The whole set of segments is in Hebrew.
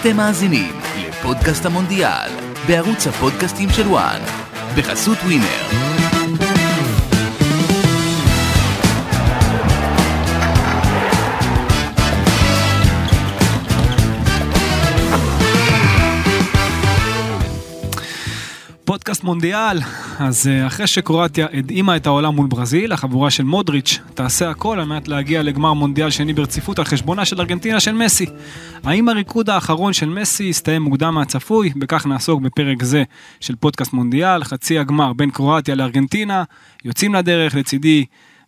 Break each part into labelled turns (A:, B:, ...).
A: אתם מאזינים לפודקאסט המונדיאל, בערוץ הפודקאסטים של וואן, בחסות ווינר.
B: מונדיאל, אז אה, אחרי שקרואטיה הדהימה את העולם מול ברזיל, החבורה של מודריץ' תעשה הכל על מנת להגיע לגמר מונדיאל שני ברציפות על חשבונה של ארגנטינה של מסי. האם הריקוד האחרון של מסי יסתיים מוקדם מהצפוי? בכך נעסוק בפרק זה של פודקאסט מונדיאל, חצי הגמר בין קרואטיה לארגנטינה, יוצאים לדרך לצידי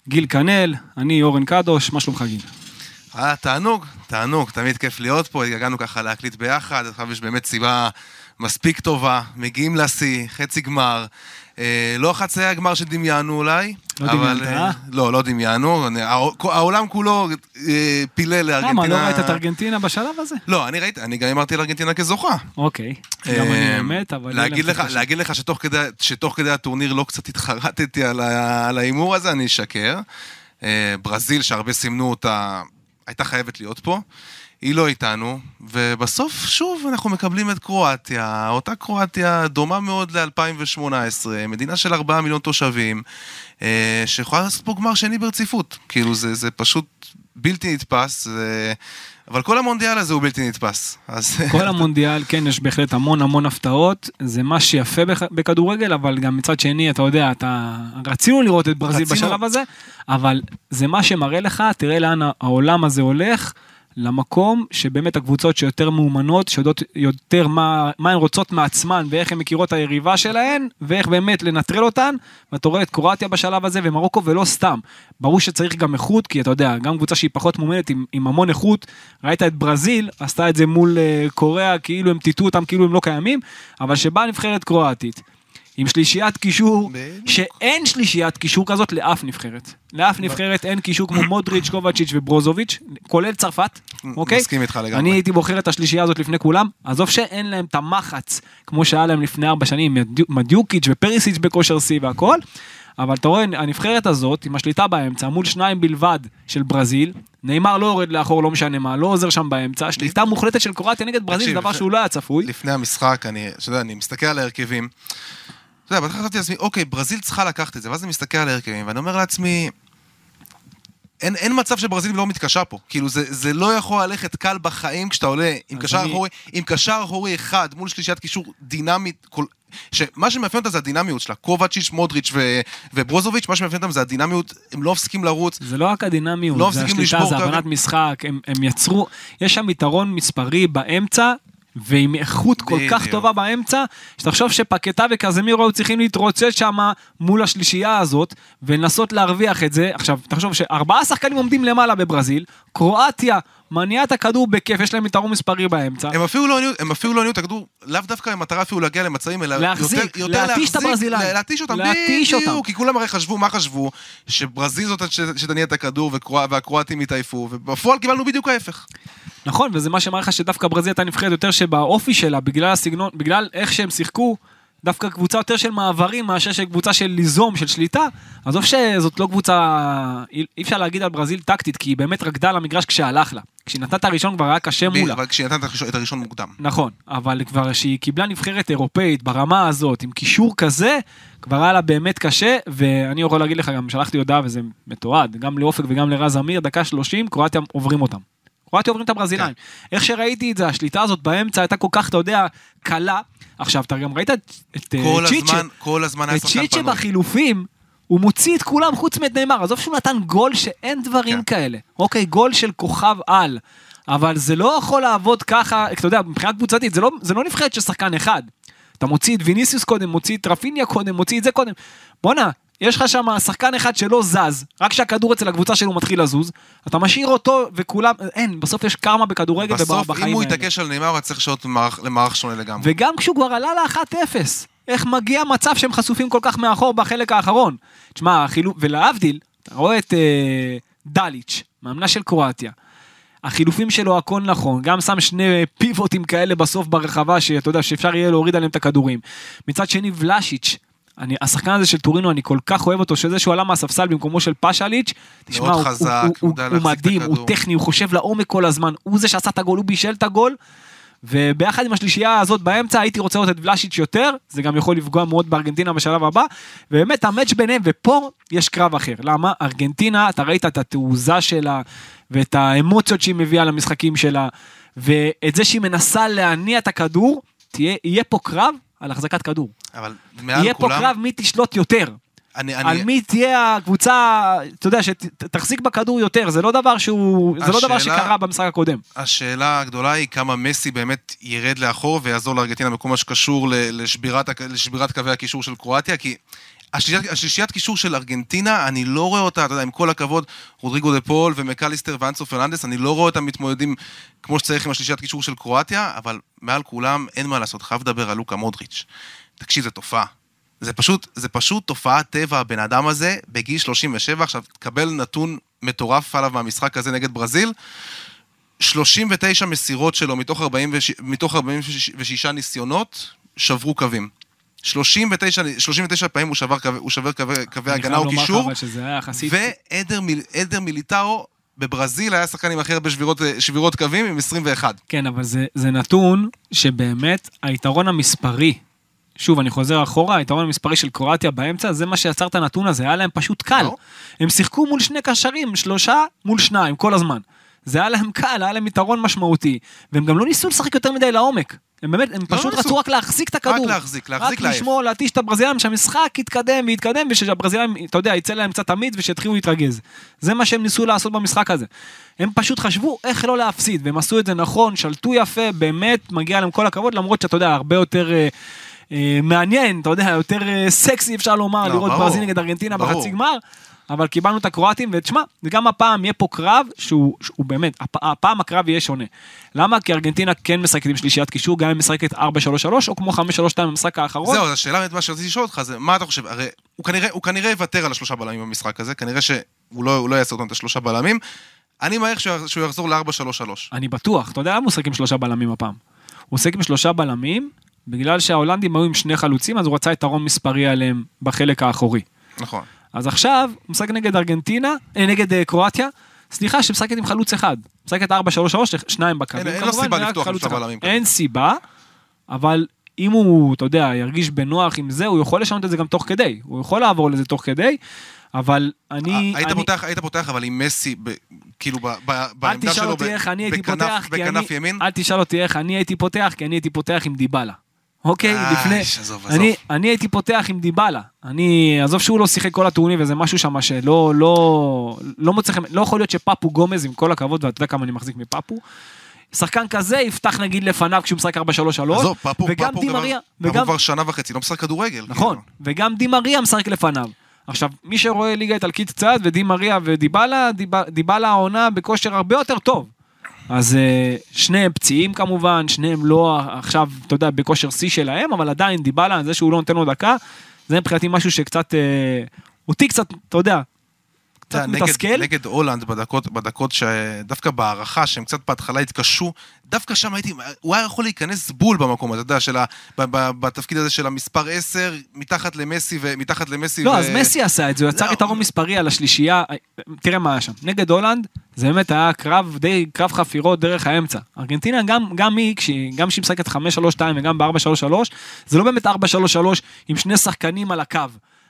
B: גיל כנל, אני אורן קדוש, מה שלומך גיל?
C: אה, תענוג, תענוג, תמיד כיף להיות פה, הגענו ככה להקליט ביחד, עכשיו יש באמת סיבה מספיק טובה, מגיעים לשיא, חצי גמר. אה, לא חצי הגמר שדמיינו אולי.
B: לא
C: אבל,
B: דמיינת, אה?
C: לא, לא דמיינו. הע- העולם כולו אה, פילל לארגנטינה.
B: למה, לא ראית את ארגנטינה בשלב הזה?
C: לא, אני ראיתי, אני גם אמרתי על ארגנטינה כזוכה.
B: אוקיי, גם אני
C: אה,
B: האמת, אבל...
C: להגיד לך,
B: קצת
C: להגיד לך שתוך כדי, שתוך כדי הטורניר לא קצת התחרטתי על ההימור הזה, אני אשקר. אה, ברזיל, שהרבה סימנו אותה, הייתה חייבת להיות פה. היא לא איתנו, ובסוף, שוב, אנחנו מקבלים את קרואטיה, אותה קרואטיה דומה מאוד ל-2018, מדינה של 4 מיליון תושבים, אה, שיכולה לעשות פה גמר שני ברציפות. כאילו, זה, זה פשוט בלתי נתפס, זה... אבל כל המונדיאל הזה הוא בלתי נתפס. אז...
B: כל המונדיאל, כן, יש בהחלט המון המון הפתעות, זה מה שיפה בכ- בכדורגל, אבל גם מצד שני, אתה יודע, אתה... רצינו לראות את ברזיל
C: רצינו.
B: בשלב הזה, אבל זה מה שמראה לך, תראה לאן העולם הזה הולך. למקום שבאמת הקבוצות שיותר מאומנות, שיודעות יותר מה, מה הן רוצות מעצמן ואיך הן מכירות היריבה שלהן ואיך באמת לנטרל אותן ואתה רואה את קרואטיה בשלב הזה ומרוקו ולא סתם. ברור שצריך גם איכות כי אתה יודע גם קבוצה שהיא פחות מאומנת עם, עם המון איכות ראית את ברזיל עשתה את זה מול uh, קוריאה כאילו הם טיטו אותם כאילו הם לא קיימים אבל שבאה נבחרת קרואטית. עם שלישיית קישור. שאין שלישיית קישור כזאת לאף נבחרת. לאף נבחרת אין קישור כמו מודריץ', קובצ'יץ' וברוזוביץ', כולל צרפת, אוקיי?
C: מסכים איתך לגמרי.
B: אני הייתי בוחר את השלישייה הזאת לפני כולם, עזוב שאין להם את המחץ, כמו שהיה להם לפני ארבע שנים, מדיוקיץ' ופריסיץ' בכושר שיא והכל, אבל אתה רואה, הנבחרת הזאת, עם השליטה באמצע, מול שניים בלבד של ברזיל, נאמר לא יורד לאחור, לא משנה מה, לא עוזר שם באמצע, שליטה מוחלטת של קרואטיה נגד ברזיל, זה דבר שהוא לא היה צפוי.
C: לפני המשחק, אני, אתה יודע, אני מסתכל על ההרכבים. אתה יודע, בהתחלה חשבתי לעצמי, אוקיי, ברזיל צריכה לקחת את זה, ואז אני מסתכל על ההרכבים, ואני אומר לעצמי, אין, אין מצב שברזיל לא מתקשה פה. כאילו, זה, זה לא יכול ללכת קל בחיים כשאתה עולה עם קשר
B: אני-
C: אחורי, עם קשר אחורי אחד מול שלישיית קישור דינמית, כל... שמה שמאפיין אותה זה הדינמיות שלה, קובצ'יץ', מודריץ' ו... וברוזוביץ', מה שמאפיין אותם זה הדינמיות, הם לא מפסיקים לרוץ,
B: זה לא רק הדינמיות,
C: לא
B: זה השליטה, זה. הבנת משחק, הם, הם יצרו, יש שם יתרון מספרי באמצע, ועם איכות כל כך. טובה באמצע, שתחשוב שפקטה וקזמירו היו צריכים להתרוצץ שם מול השלישייה הזאת, ולנסות להרוויח את זה. עכשיו, תחשוב שארבעה שחקנים עומדים למעלה בברזיל, קרואטיה מניעה את הכדור בכיף, יש להם יתרון מספרי באמצע.
C: הם אפילו לא הניעו, הם אפילו לא הניעו את הכדור, לאו דווקא במטרה אפילו להגיע למצבים, אלא
B: להחזיק,
C: יותר, יותר
B: להתיש את הברזילאים.
C: להתיש אותם. בדיוק, כי כולם הרי חשבו, מה חשבו? שברזיל זאת שתניע את הכדור והקרואטים יתעייפו, ובפועל קיבלנו בדיוק ההפך.
B: נכון, וזה מה שמראה לך שדווקא ברזיל הייתה נבחרת יותר שבאופי שלה, בגלל הסגנון, בגלל איך שהם שיחקו, דווקא קבוצה יותר של מעברים מאשר של קבוצה של ליזום, של שליטה. עזוב שזאת לא קבוצה, אי אפשר להגיד על ברזיל טקטית, כי היא באמת רקדה על המגרש כשהלך לה. כשהיא נתנה את הראשון כבר היה קשה מולה.
C: אבל כשהיא נתנה את הראשון- מוקדם.
B: נכון, אבל כבר כשהיא קיבלה נבחרת אירופאית ברמה הזאת, עם קישור כזה, כבר היה לה באמת קשה, ואני יכול להגיד לך, גם שלחתי הודעה וזה מתועד, גם לאופק וגם לרז אמיר, דקה 30, קרואטיה עוברים אותם. קרואטיה עוברים את הברזילאים. איך שראיתי את זה, השליטה הזאת באמצע הייתה כל כך, אתה יודע, קלה. עכשיו, אתה גם ראית את את, אה,
C: כל
B: צ'יצ'ה,
C: הזמן, כל הזמן היה
B: את
C: שחקן
B: צ'יצ'ה
C: פנוי.
B: בחילופים, הוא מוציא את כולם חוץ מאת נאמר, עזוב שהוא נתן גול שאין דברים
C: כן.
B: כאלה. אוקיי, גול של כוכב על. אבל זה לא יכול לעבוד ככה, אתה יודע, מבחינה קבוצתית, זה לא, זה לא נבחרת של שחקן אחד. אתה מוציא את ויניסיוס קודם, מוציא את רפיניה קודם, מוציא את זה קודם. בואנה, יש לך שם שחקן אחד שלא זז, רק כשהכדור אצל הקבוצה שלו מתחיל לזוז, אתה משאיר אותו וכולם, אין, בסוף יש קרמה בכדורגל
C: בסוף,
B: ובחיים
C: אם הוא
B: האלה.
C: יתעקש על נאמר, הוא צריך לשנות למערך- למערך שונה לגמרי.
B: וגם כשהוא כבר עלה ל-1-0, איך מגיע מצב שהם חשופים כל כך מאחור בחלק האחרון. תשמע, החילוף, ולהבדיל, אתה רואה את אה, דליץ', מאמנה של קרואטיה. החילופים שלו הכל נכון, גם שם שני פיבוטים כאלה בסוף ברחבה, שאתה יודע, שאפשר יהיה להוריד עליהם את הכדורים. מצד שני, ולשיץ', אני, השחקן הזה של טורינו, אני כל כך אוהב אותו, שזה שהוא עלה מהספסל במקומו של פשליץ', תשמע, הוא,
C: חזק,
B: הוא, הוא, הוא
C: את
B: מדהים, הוא. טכני, הוא חושב לעומק כל הזמן, הוא זה שעשה את הגול, הוא בישל את הגול, וביחד עם השלישייה הזאת באמצע הייתי רוצה לראות את ולשיץ' יותר, זה גם יכול לפגוע מאוד בארגנטינה בשלב הבא, ובאמת המאץ' ביניהם, ופה יש קרב אחר. למה? ארגנטינה, אתה ראית את התעוזה שלה, ואת האמוציות שהיא מביאה למשחקים שלה, ואת זה שהיא מנסה להניע את הכדור, תהיה, יהיה פה קרב על החזקת כדור.
C: אבל מעל
B: יהיה
C: כולם...
B: פה קרב מי תשלוט יותר.
C: אני,
B: על
C: אני,
B: מי תהיה הקבוצה, אתה יודע, שתחזיק בכדור יותר, זה לא דבר שהוא, זה לא דבר
C: השאלה-
B: שקרה במשחק הקודם.
C: השאלה הגדולה היא כמה מסי באמת ירד לאחור ויעזור לארגנטינה בכל מה שקשור לשבירת, לשבירת קווי הקישור של קרואטיה, כי השלישיית, השלישיית קישור של ארגנטינה, אני לא רואה אותה, אתה יודע, עם כל הכבוד, רודריגו דה פול ומקליסטר ואנסו פרננדס, אני לא רואה אותם מתמודדים כמו שצריך עם השלישיית קישור של קרואטיה, אבל מעל כולם אין מה לעשות, חייב לדבר על לוקה מודריץ'. תקשיב, זו תופעה. זה פשוט, זה פשוט תופעת טבע, הבן אדם הזה, בגיל 37, עכשיו תקבל נתון מטורף עליו מהמשחק הזה נגד ברזיל, 39 מסירות שלו מתוך, 46, מתוך 46 ניסיונות שברו קווים. 39, 39 פעמים הוא שבר קווי, הוא שבר קווי, קווי הגנה או קישור. ועדר מיל, מיליטאו בברזיל היה שחקן עם הכי הרבה שבירות, שבירות קווים עם 21.
B: כן, אבל זה, זה נתון שבאמת היתרון המספרי, שוב, אני חוזר אחורה, היתרון המספרי של קרואטיה באמצע, זה מה שיצר את הנתון הזה, היה להם פשוט קל.
C: לא.
B: הם שיחקו מול שני קשרים, שלושה מול שניים, כל הזמן. זה היה להם קל, היה להם יתרון משמעותי, והם גם לא ניסו לשחק יותר מדי לעומק. הם באמת, הם
C: לא
B: פשוט. רצו רק להחזיק את הכדור.
C: רק להחזיק, להחזיק
B: רק
C: לעייף.
B: לשמור, להתיש את הברזילאים, שהמשחק יתקדם ויתקדם, ושהברזילאים, אתה יודע, יצא להם קצת תמיד ושיתחילו להתרגז. זה מה שהם ניסו לעשות במשחק הזה. הם פשוט חשבו איך לא להפסיד, והם עשו את זה נכון, שלטו יפה, באמת, מגיע להם כל הכבוד, למרות שאתה יודע, הרבה יותר... אה, מעניין, אתה יודע, יותר אה, סקסי אפשר לומר,
C: לא,
B: לראות
C: ברור,
B: ברזיל נגד ארגנטינה
C: ברור.
B: בחצי גמר, אבל קיבלנו את הקרואטים, ותשמע, וגם הפעם יהיה פה קרב שהוא, שהוא באמת, הפ, הפעם הקרב יהיה שונה. למה? כי ארגנטינה כן משחקת עם שלישיית קישור, גם אם משחקת 4-3-3, או כמו 5-3-2 במשחק האחרון.
C: זהו, השאלה מה שרציתי לשאול אותך זה, מה אתה חושב? הרי הוא כנראה, הוא כנראה יוותר על השלושה בלמים במשחק הזה, כנראה שהוא לא, לא יעשה אותם את השלושה בלמים. אני מעריך שהוא יחזור ל-4-3-3.
B: אני בטוח, אתה יודע למה הוא משחק עם שלושה בלמים הפעם? הוא משחק עם שלושה בלמים, בגלל שההולנדים היו עם שני חלוצים, אז הוא רצה יתרון מספרי עליהם בחלק האחורי.
C: נכון.
B: אז עכשיו, הוא משחק נגד ארגנטינה, אה, נגד אה, קרואטיה, סליחה, שמשחקת עם חלוץ אחד. משחקת 4-3-3, שניים בקווים,
C: אין- אין לו סיבה לפתוח עם שלושה. בלמים.
B: אין סיבה, אבל אם הוא, אתה יודע, ירגיש בנוח עם זה, הוא יכול לשנות את זה גם תוך כדי. הוא יכול לעבור לזה תוך כדי, אבל אני...
C: היית
B: אני-
C: פותח, היית פותח אבל עם מסי, ב- כאילו ב- ב- בעמדה שלו, בכנף-. בכנף ימין?
B: אל תשאל אותי איך אני הייתי פותח, כי אני הייתי פותח עם דיבלה. אוקיי,
C: אה,
B: לפני...
C: עזוב,
B: אני,
C: עזוב.
B: אני הייתי פותח עם דיבלה. אני... עזוב שהוא לא שיחק כל הטורניר וזה משהו שם שלא... לא... לא מוצא חן... לא יכול להיות שפפו גומז, עם כל הכבוד, ואתה יודע כמה אני מחזיק מפפו, שחקן כזה יפתח נגיד לפניו כשהוא משחק 4-3-3,
C: עזוב, פפו,
B: וגם
C: פפו
B: די
C: כבר-
B: מריה,
C: פפו
B: וגם...
C: כבר שנה וחצי, לא משחק כדורגל.
B: נכון,
C: כאילו.
B: וגם די מריה משחק לפניו. עכשיו, מי שרואה ליגה איטלקית קצת, ודי מריה ודיבלה, דיב- דיבלה העונה בכושר הרבה יותר טוב. אז אה, שניהם פציעים כמובן, שניהם לא עכשיו, אתה יודע, בכושר שיא שלהם, אבל עדיין דיבלה, זה שהוא לא נותן לו דקה, זה מבחינתי משהו שקצת, אה, אותי קצת, אתה יודע, קצת מתסכל.
C: נגד הולנד בדקות, בדקות שדווקא בהערכה שהם קצת בהתחלה התקשו, דווקא שם הייתי, הוא היה יכול להיכנס בול במקום, הזה, אתה יודע, של ה, ב, ב, בתפקיד הזה של המספר 10, מתחת למסי ומתחת למסי.
B: לא,
C: ו...
B: אז מסי עשה את זה, הוא יצר
C: לא.
B: יתרון מספרי על השלישייה, תראה מה היה שם, נגד הולנד, זה באמת היה קרב, די קרב חפירות דרך האמצע. ארגנטינה, גם, גם היא, כשהיא- גם כשהיא משחקת 5-3-2 וגם ב-4-3-3, זה לא באמת 4-3-3 עם שני שחקנים על הקו.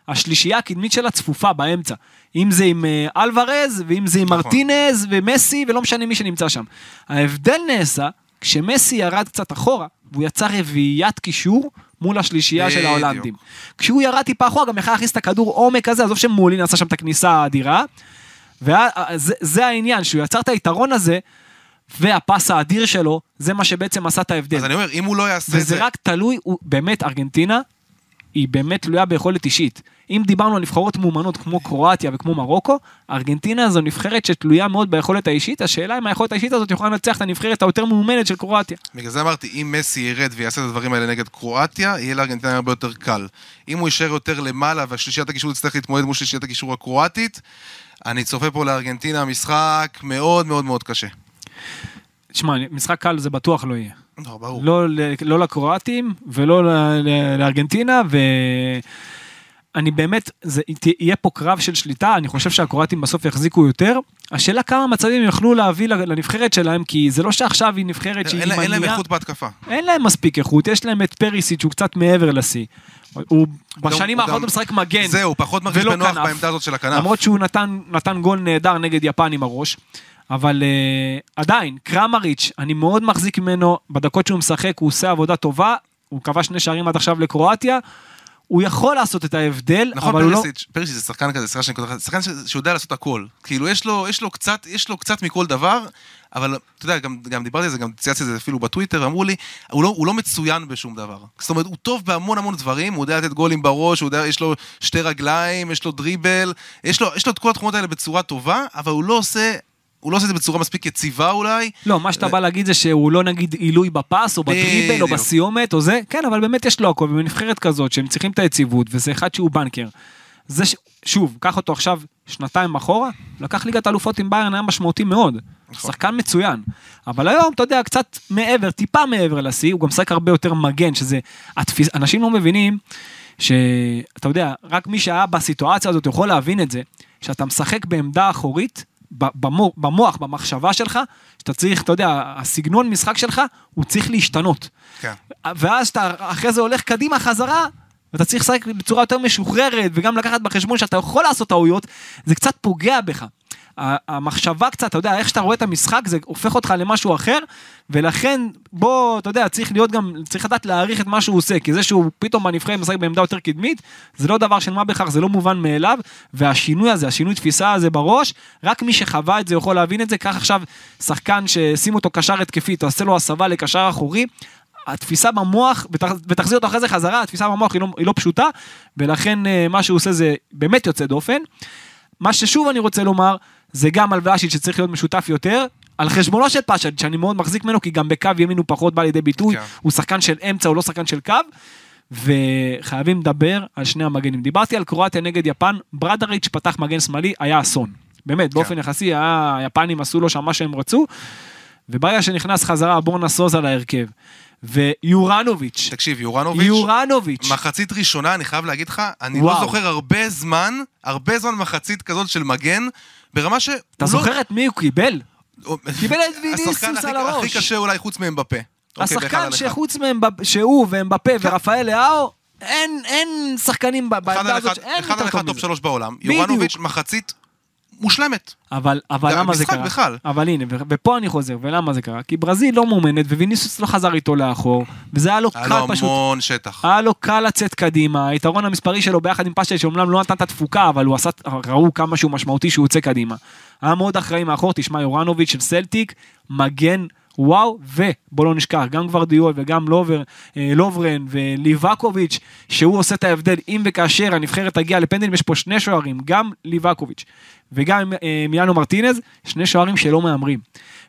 B: השלישייה הקדמית שלה צפופה באמצע. אם זה עם אה, אלוורז, ואם זה עם
C: נכון.
B: מרטינז ומסי, ולא משנה מי שנמצא שם. ההבדל נעשה כשמסי ירד קצת אחורה, והוא יצר רביעיית קישור מול השלישייה של. ההולנדים. כשהוא ירד טיפה אחורה, גם יכל להכניס את הכדור עומק הזה, עזוב שמולין עשה שם את הכניסה האדירה. וזה העניין, שהוא יצר את היתרון הזה, והפס האדיר שלו, זה מה שבעצם עשה את ההבדל.
C: אז אני אומר, אם הוא לא יעשה את זה...
B: וזה רק תלוי, הוא, באמת, ארגנטינה, היא באמת תלויה ביכולת אישית. אם דיברנו על נבחרות מאומנות כמו קרואטיה וכמו מרוקו, ארגנטינה זו נבחרת שתלויה מאוד ביכולת האישית, השאלה אם היכולת האישית הזאת יכולה לנצח את הנבחרת היותר מאומנת של קרואטיה.
C: בגלל זה אמרתי, אם מסי ירד ויעשה את הדברים האלה נגד קרואטיה, יהיה לארגנטינה הרבה יותר קל. אם הוא יישאר יותר למעלה והשלישיית הקישור תצטרך להתמודד מול שלישיית הקישור הקרואטית, אני צופה פה לארגנטינה משחק מאוד מאוד מאוד קשה.
B: תשמע, משחק קל זה בטוח לא יהיה.
C: לא.
B: לא, לא לקרואטים ולא לארגנטינה, אני באמת, זה יהיה פה קרב של שליטה, אני חושב שהקרואטים בסוף יחזיקו יותר. השאלה כמה מצבים יוכלו להביא לנבחרת שלהם, כי זה לא שעכשיו היא נבחרת שהיא
C: לה- אין להם
B: מניעה-
C: איכות בהתקפה.
B: אין להם מספיק איכות, יש להם את פריסיץ' שהוא קצת מעבר לשיא. הוא בשנים האחרונות משחק מגן.
C: זהו, פחות מרגיש בנוח. בעמדה הזאת של הכנף.
B: למרות שהוא נתן גול נהדר נגד יפן עם הראש. אבל uh, עדיין, קרמריץ', אני מאוד מחזיק ממנו, בדקות שהוא משחק הוא עושה עבודה טובה, הוא כבש שני שערים עד עכשיו לקרואטיה, הוא יכול לעשות את ההבדל,
C: נכון,
B: אבל הוא לא...
C: פריסיץ', פריסיץ' זה שחקן כזה, סליחה שאני לך, שחקן שיודע לעשות הכל. כאילו, יש לו, יש לו קצת, יש לו קצת מכל דבר, אבל אתה יודע, גם, גם דיברתי על זה, גם צייצתי את זה אפילו בטוויטר, אמרו לי, הוא לא, הוא לא מצוין בשום דבר. זאת אומרת, הוא טוב בהמון המון דברים, הוא יודע לתת גולים בראש, הוא יודע, יש לו שתי רגליים, יש לו דריבל, יש לו, יש לו את כל התכונות האלה בצורה טובה, אבל הוא לא עושה... הוא לא עושה את זה בצורה מספיק יציבה אולי.
B: לא, מה שאתה בא להגיד זה שהוא לא נגיד עילוי בפס, או בדריבל, או. בסיומת, או זה, כן, אבל באמת יש לו הכל, ובנבחרת כזאת, שהם צריכים את היציבות, וזה אחד שהוא בנקר. זה ש... שוב, קח אותו עכשיו שנתיים אחורה, לקח ליגת אלופות עם ביירן, היה משמעותי מאוד.
C: נכון.
B: שחקן מצוין. אבל היום, אתה יודע, קצת מעבר, טיפה מעבר לשיא, הוא גם משחק הרבה יותר מגן, שזה... התפיס... אנשים לא מבינים שאתה יודע, רק מי שהיה בסיטואציה הזאת יכול להבין את זה, שאתה משחק בעמדה אחורית, במוח, במחשבה שלך, שאתה צריך, אתה יודע, הסגנון משחק שלך, הוא צריך להשתנות.
C: כן.
B: ואז אתה אחרי זה הולך קדימה חזרה, ואתה צריך לשחק בצורה יותר משוחררת, וגם לקחת בחשבון שאתה יכול לעשות טעויות, זה קצת פוגע בך. המחשבה קצת, אתה יודע, איך שאתה רואה את המשחק, זה הופך אותך למשהו אחר, ולכן, בוא, אתה יודע, צריך להיות גם, צריך לדעת להעריך את מה שהוא עושה, כי זה שהוא פתאום בנבחרת משחק בעמדה יותר קדמית, זה לא דבר של מה בכך, זה לא מובן מאליו, והשינוי הזה, השינוי תפיסה הזה בראש, רק מי שחווה את זה יכול להבין את זה, קח עכשיו שחקן ששים אותו קשר התקפי, תעשה לו הסבה לקשר אחורי, התפיסה במוח, ותח- ותחזיר אותו אחרי זה חזרה, התפיסה במוח היא לא, היא לא פשוטה, ולכן אה, מה שהוא עושה זה באמת יוצא דופן. מה ששוב אני רוצה לומר, זה גם על ולאשיץ' שצריך להיות משותף יותר, על חשבונו של פאשד, שאני מאוד מחזיק ממנו, כי גם בקו ימין הוא פחות בא לידי ביטוי,
C: כן.
B: הוא שחקן של אמצע, הוא לא שחקן של קו, וחייבים לדבר על שני המגנים. דיברתי על קרואטיה נגד יפן, ברדריץ' פתח מגן שמאלי, היה אסון. באמת, באופן יחסי, היה, היפנים עשו לו שם מה שהם רצו, וברגע שנכנס חזרה בורנה סוזה להרכב, ויורנוביץ',
C: תקשיב, יורנוביץ',
B: יורנוביץ',
C: מחצית ראשונה, אני חייב להגיד לך, אני
B: וואו.
C: לא זוכר הרבה זמן, הרבה זמן מחצית כזאת של מגן, ברמה לא...
B: אתה זוכר את מי הוא קיבל? קיבל את ויניסיוס
C: השחקן
B: על הראש.
C: הכי קשה אולי חוץ מאמבפה. אוקיי, באחד
B: השחקן. שחוץ מהם, שהוא ואמבפה ורפאל לאהו, אין, אין שחקנים בעמדה הזאת,
C: אחד,
B: שאין
C: אחד על
B: יותר
C: אחד
B: טוב
C: top
B: מזה.
C: שלוש בעולם. יורנוביץ' מחצית מושלמת.
B: אבל, למה זה קרה?
C: בכלל.
B: אבל הנה, ופה אני חוזר, ולמה זה קרה? כי ברזיל לא מאומנת, וויניסיוס לא חזר איתו לאחור, וזה היה לו
C: היה
B: קל
C: לו
B: פשוט.
C: המון שטח.
B: היה לו קל לצאת קדימה, היתרון המספרי שלו ביחד עם פשאליץ', שאומנם לא נתן את התפוקה, אבל הוא עשה, ראו כמה שהוא משמעותי שהוא יוצא קדימה. היה מאוד אחראי מאחור, תשמע, יורנוביץ' של סלטיק, מגן וואו, ובוא לא נשכח, גם גוורדיאול וגם לובר, אה, לוברן וליבקוביץ', שהוא עושה את ההבדל אם וכאשר הנבחרת תגיע לפנדלים, יש פה שני שוערים, גם ליבקוביץ' וגם אה, מיאנו מרטינז, שני שוערים שלא מהמרים.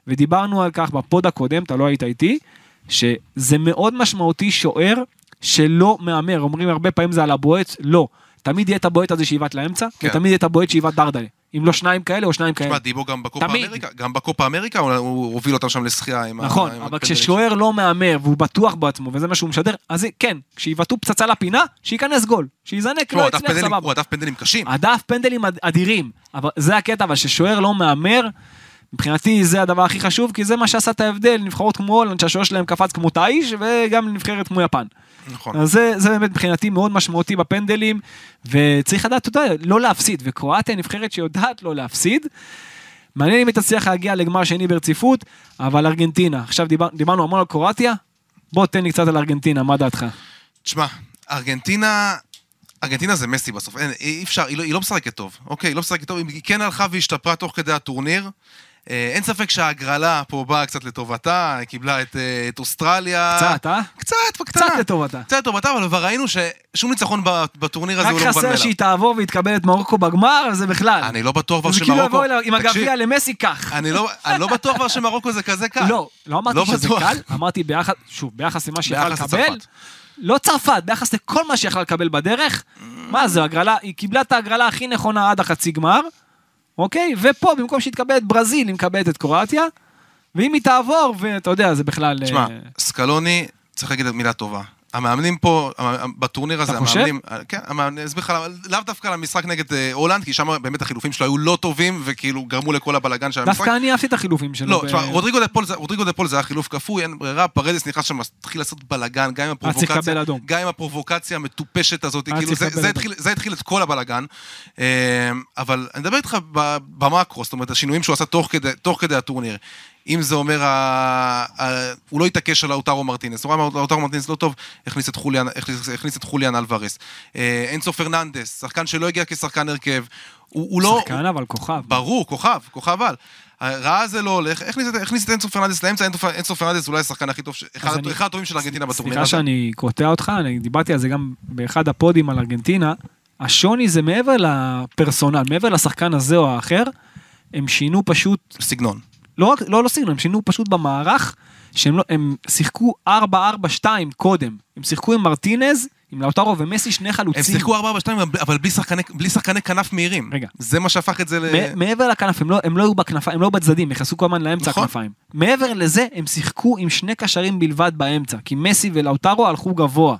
B: ודיברנו על כך בפוד הקודם, אתה לא היית איתי, שזה מאוד משמעותי שוער שלא מהמר, אומרים הרבה פעמים זה על הבועט, לא. תמיד יהיה את הבועט הזה שיבעט לאמצע,
C: כן.
B: ותמיד יהיה את הבועט שיבעט דרדלה. אם לא שניים כאלה או שניים כאלה.
C: תשמע, דיבו גם בקופה
B: תמיד.
C: אמריקה, גם בקופה אמריקה הוא- הוביל אותם שם לשחייה עם
B: נכון, אבל כששוער לא מהמר והוא בטוח בעצמו וזה מה שהוא משדר, אז כן, כשיבעטו פצצה לפינה, שייכנס גול. שיזנק, לא יצליח, סבבה.
C: הוא הדף פנדלים קשים.
B: הדף פנדלים אד- אדירים, אבל זה הקטע, אבל ששוער לא מהמר, מבחינתי זה הדבר הכי חשוב, כי זה מה שעשה את ההבדל, נבחרות כמו הולנד שהשוער שלהם קפץ כמו תאיש, וגם נבחרת כמו יפן.
C: נכון.
B: אז זה, זה באמת מבחינתי מאוד משמעותי בפנדלים, וצריך לדעת, אתה יודע, לא להפסיד, וקרואטיה נבחרת שיודעת לא להפסיד. מעניין אם היא תצליח להגיע לגמר שני ברציפות, אבל ארגנטינה, עכשיו דיבר, דיברנו המון על קרואטיה, בוא תן לי קצת על ארגנטינה, מה דעתך?
C: תשמע, ארגנטינה... ארגנטינה זה מסי בסוף, אין, אי אפשר, היא לא, היא לא משחקת טוב, אוקיי? היא לא משחקת טוב, היא כן הלכה והשתפרה תוך כדי הטורניר. אה, אין ספק שההגרלה פה באה קצת לטובתה, היא קיבלה את, אה, את אוסטרליה.
B: קצת, אה?
C: קצת, בקטנה.
B: קצת לטובתה.
C: קצת לטובתה, אבל כבר ראינו ששום ניצחון בטורניר הזה
B: רק
C: הוא לא מובן
B: חסר
C: מאליו.
B: שהיא תעבור והתקבל את מרוקו בגמר, זה בכלל.
C: אני לא בטוח כבר
B: זה כאילו
C: שמרוקו...
B: לבוא אליו עם
C: תקשיב,
B: הגביע למסי.
C: אני לא, אני לא בטוח כבר שמרוקו זה כזה קל.
B: לא, לא אמרתי
C: לא
B: שזה
C: בטוח.
B: קל, אמרתי ביחס, שוב, ביחס למה שהיא
C: ביחס
B: לקבל. לא צרפת, ביחס לכל מה שהיא יכלה לקבל בדרך, מה זה, הגרלה, היא קיבלה את ההגרלה הכי נכונה עד החצי גמר, אוקיי? ופה, במקום שהיא תקבל את ברזיל, היא מקבלת את קרואטיה, ואם היא תעבור, ואתה יודע, זה בכלל...
C: תשמע,
B: אה,
C: סקלוני, צריך להגיד מילה טובה. המאמנים פה, בטורניר הזה,
B: אתה חושב?
C: המאמנים, כן, המאמנים, אני אסביר לך, לאו דווקא למשחק נגד אה, הולנד, כי שם באמת החילופים שלו היו לא טובים, וכאילו גרמו לכל הבלאגן של המשחק.
B: דווקא אני אהבתי את החילופים שלו.
C: לא,
B: ב-
C: תשמע, זה- רודריגו דה פול זה היה חילוף כפוי, אין ברירה, פרדס נכנס שם, התחיל לעשות בלאגן, גם עם הפרובוקציה. גם עם הפרובוקציה המטופשת הזאת, כאילו זה- זה. התחיל- זה התחיל את כל הבלאגן. אה, אבל אני מדבר איתך ב- במקרו, זאת אומרת, השינויים שהוא עשה תוך כדי- תוך כדי הטורניר. אם זה אומר, ה- ה- הוא לא התעקש על לאוטרו מרטינס, הוא אמר לאוטרו מרטינס לא טוב, הכניס את חוליאן, הכניס- הכניס את חוליאן אלוורס. אה, אנסו פרננדס, שחקן שלא הגיע כשחקן הרכב, הוא הוא לא...
B: שחקן אבל כוכב.
C: ברור, כוכב, כוכב על. ראה זה לא הולך, הכניס את- הכניס את אנסו פרננדס לאמצע, אנסו פרננדס אולי השחקן הכי טוב, אחד
B: אני-
C: אחד הטובים של ארגנטינה בטורניר
B: סליחה. שאני קוטע אותך, אני דיברתי על זה גם באחד הפודים על ארגנטינה. השוני זה מעבר ל personnel, מעבר לשחקן הזה או האחר, הם שינו פשוט,
C: סגנון.
B: לא רק, לא, לא סגנון, הם שינו פשוט במערך, שהם לא, הם שיחקו 4-4-2 קודם. הם שיחקו עם מרטינז, עם לאוטרו ומסי שני חלוצים.
C: הם שיחקו 4-4-2, אבל בלי שחקני- בלי שחקני כנף מהירים.
B: רגע.
C: זה מה שהפך את זה ל...
B: מעבר לכנף, הם לא, הם לא היו בכנפיים, הם לא בצדדים, הם נכנסו כל הזמן לאמצע
C: נכון.
B: הכנפיים. מעבר לזה, הם שיחקו עם שני קשרים בלבד באמצע, כי מסי ולאוטרו הלכו גבוה.